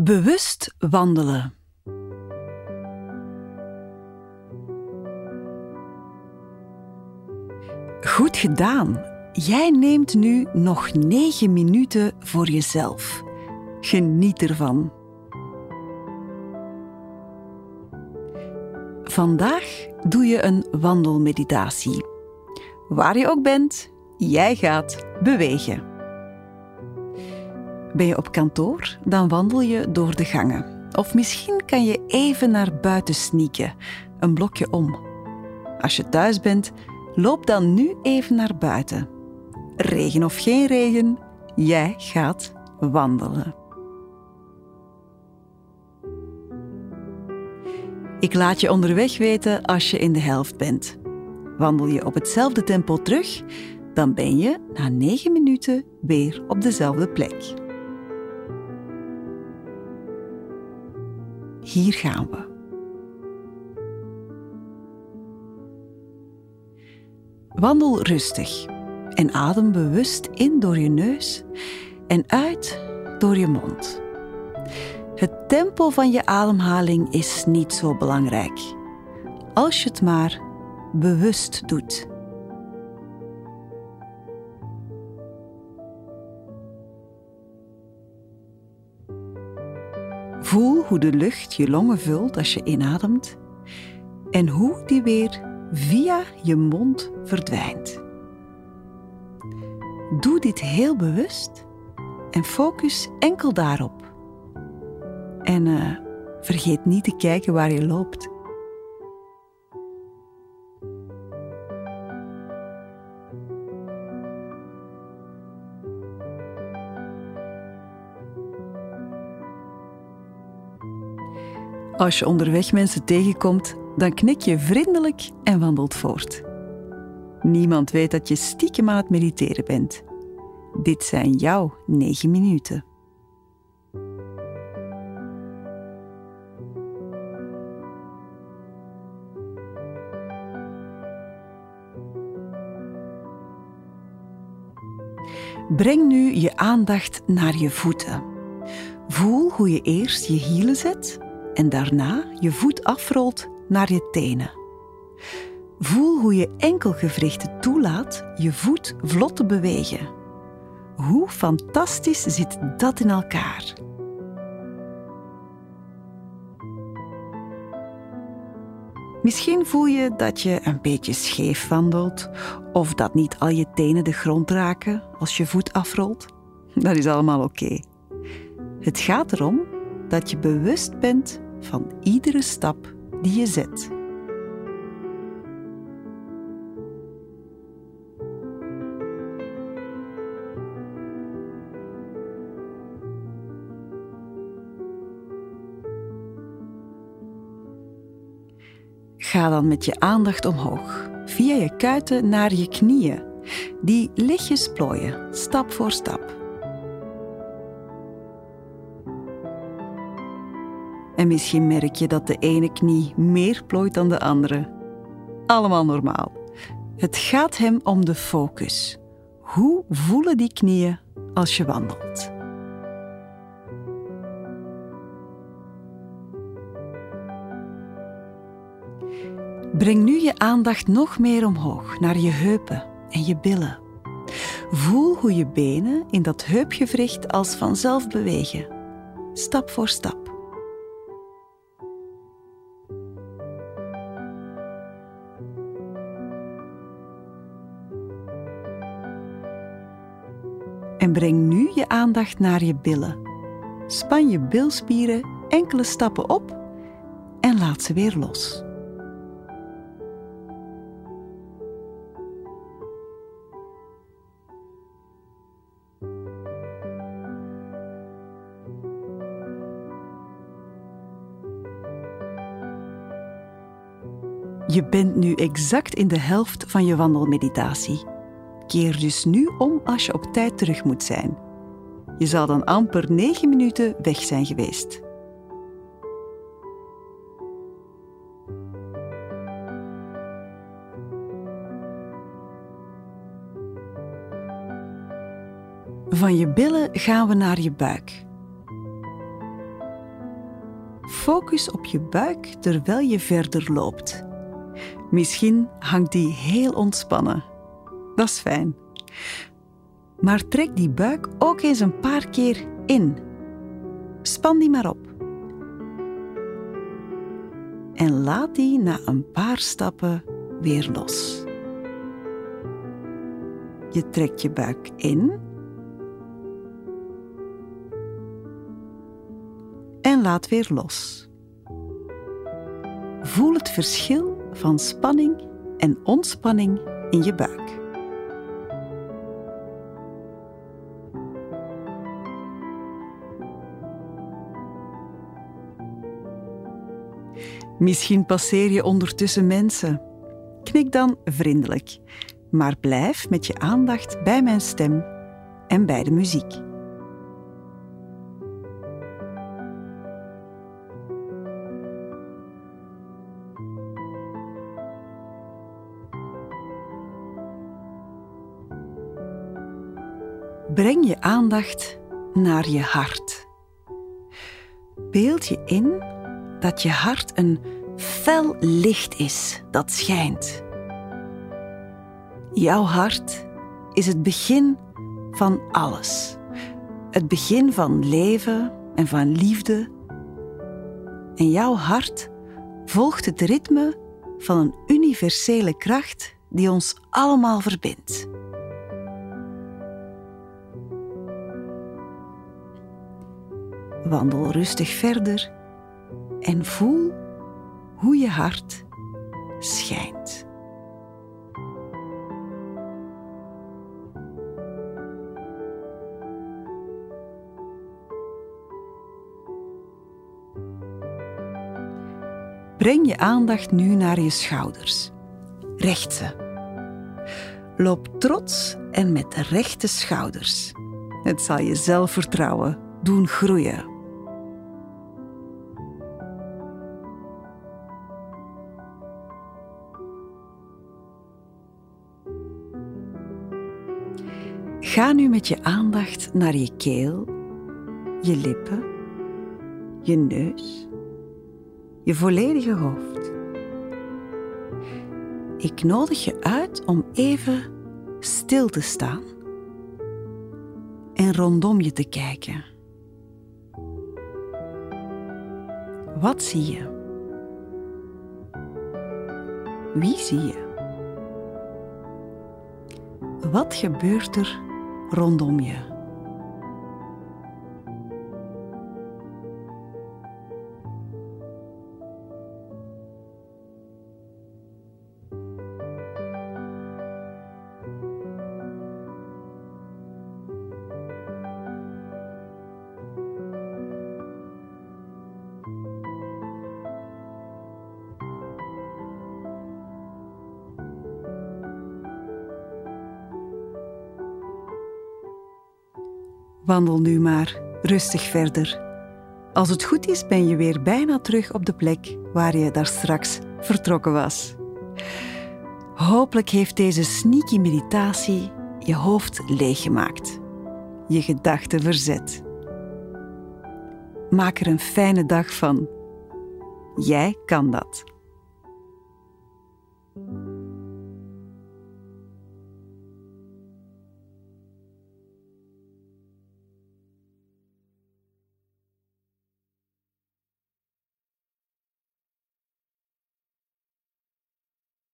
Bewust wandelen. Goed gedaan. Jij neemt nu nog negen minuten voor jezelf. Geniet ervan. Vandaag doe je een wandelmeditatie. Waar je ook bent, jij gaat bewegen. Ben je op kantoor, dan wandel je door de gangen. Of misschien kan je even naar buiten sneaken, een blokje om. Als je thuis bent, loop dan nu even naar buiten. Regen of geen regen, jij gaat wandelen. Ik laat je onderweg weten als je in de helft bent. Wandel je op hetzelfde tempo terug, dan ben je na 9 minuten weer op dezelfde plek. Hier gaan we. Wandel rustig en adem bewust in door je neus en uit door je mond. Het tempo van je ademhaling is niet zo belangrijk. Als je het maar bewust doet. Voel hoe de lucht je longen vult als je inademt en hoe die weer via je mond verdwijnt. Doe dit heel bewust en focus enkel daarop. En uh, vergeet niet te kijken waar je loopt. Als je onderweg mensen tegenkomt, dan knik je vriendelijk en wandelt voort. Niemand weet dat je stiekem aan het mediteren bent. Dit zijn jouw negen minuten. Breng nu je aandacht naar je voeten. Voel hoe je eerst je hielen zet en daarna je voet afrolt naar je tenen. Voel hoe je enkelgewrichten toelaat je voet vlot te bewegen. Hoe fantastisch zit dat in elkaar? Misschien voel je dat je een beetje scheef wandelt of dat niet al je tenen de grond raken als je voet afrolt. Dat is allemaal oké. Het gaat erom dat je bewust bent van iedere stap die je zet. Ga dan met je aandacht omhoog, via je kuiten naar je knieën, die lichtjes plooien, stap voor stap. En misschien merk je dat de ene knie meer plooit dan de andere. Allemaal normaal. Het gaat hem om de focus. Hoe voelen die knieën als je wandelt? Breng nu je aandacht nog meer omhoog naar je heupen en je billen. Voel hoe je benen in dat heupgewricht als vanzelf bewegen, stap voor stap. Breng nu je aandacht naar je billen. Span je bilspieren enkele stappen op en laat ze weer los. Je bent nu exact in de helft van je wandelmeditatie. Keer dus nu om als je op tijd terug moet zijn. Je zal dan amper 9 minuten weg zijn geweest. Van je billen gaan we naar je buik. focus op je buik terwijl je verder loopt. Misschien hangt die heel ontspannen. Dat is fijn. Maar trek die buik ook eens een paar keer in. Span die maar op. En laat die na een paar stappen weer los. Je trekt je buik in. En laat weer los. Voel het verschil van spanning en ontspanning in je buik. Misschien passeer je ondertussen mensen. Knik dan vriendelijk, maar blijf met je aandacht bij mijn stem en bij de muziek. Breng je aandacht naar je hart. Beeld je in dat je hart een fel licht is dat schijnt. Jouw hart is het begin van alles. Het begin van leven en van liefde. En jouw hart volgt het ritme van een universele kracht die ons allemaal verbindt. Wandel rustig verder en voel hoe je hart schijnt. Breng je aandacht nu naar je schouders. Recht ze. Loop trots en met rechte schouders. Het zal je zelfvertrouwen doen groeien. Ga nu met je aandacht naar je keel, je lippen, je neus, je volledige hoofd. Ik nodig je uit om even stil te staan en rondom je te kijken. Wat zie je? Wie zie je? Wat gebeurt er rondom je. Wandel nu maar rustig verder. Als het goed is, ben je weer bijna terug op de plek waar je daar straks vertrokken was. Hopelijk heeft deze sneaky meditatie je hoofd leeggemaakt, je gedachten verzet. Maak er een fijne dag van. Jij kan dat.